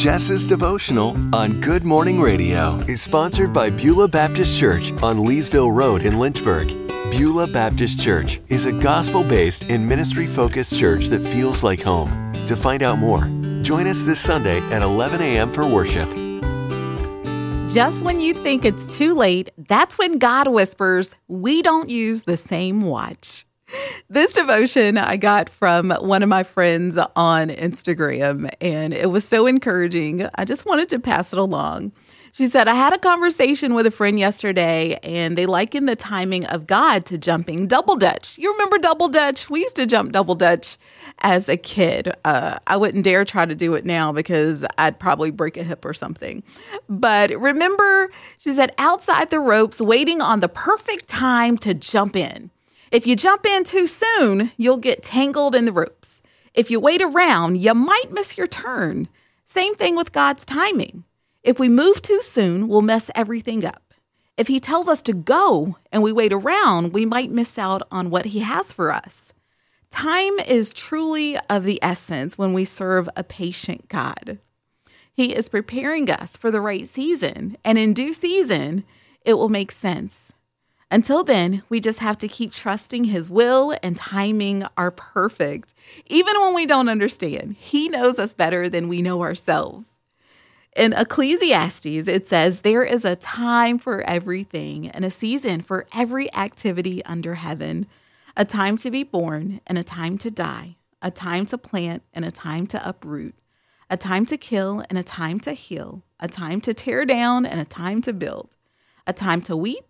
Jess's devotional on Good Morning Radio is sponsored by Beulah Baptist Church on Leesville Road in Lynchburg. Beulah Baptist Church is a gospel based and ministry focused church that feels like home. To find out more, join us this Sunday at 11 a.m. for worship. Just when you think it's too late, that's when God whispers, We don't use the same watch. This devotion I got from one of my friends on Instagram, and it was so encouraging. I just wanted to pass it along. She said, I had a conversation with a friend yesterday, and they likened the timing of God to jumping double dutch. You remember double dutch? We used to jump double dutch as a kid. Uh, I wouldn't dare try to do it now because I'd probably break a hip or something. But remember, she said, outside the ropes, waiting on the perfect time to jump in. If you jump in too soon, you'll get tangled in the ropes. If you wait around, you might miss your turn. Same thing with God's timing. If we move too soon, we'll mess everything up. If He tells us to go and we wait around, we might miss out on what He has for us. Time is truly of the essence when we serve a patient God. He is preparing us for the right season, and in due season, it will make sense. Until then, we just have to keep trusting His will and timing are perfect. Even when we don't understand, He knows us better than we know ourselves. In Ecclesiastes, it says, There is a time for everything and a season for every activity under heaven, a time to be born and a time to die, a time to plant and a time to uproot, a time to kill and a time to heal, a time to tear down and a time to build, a time to weep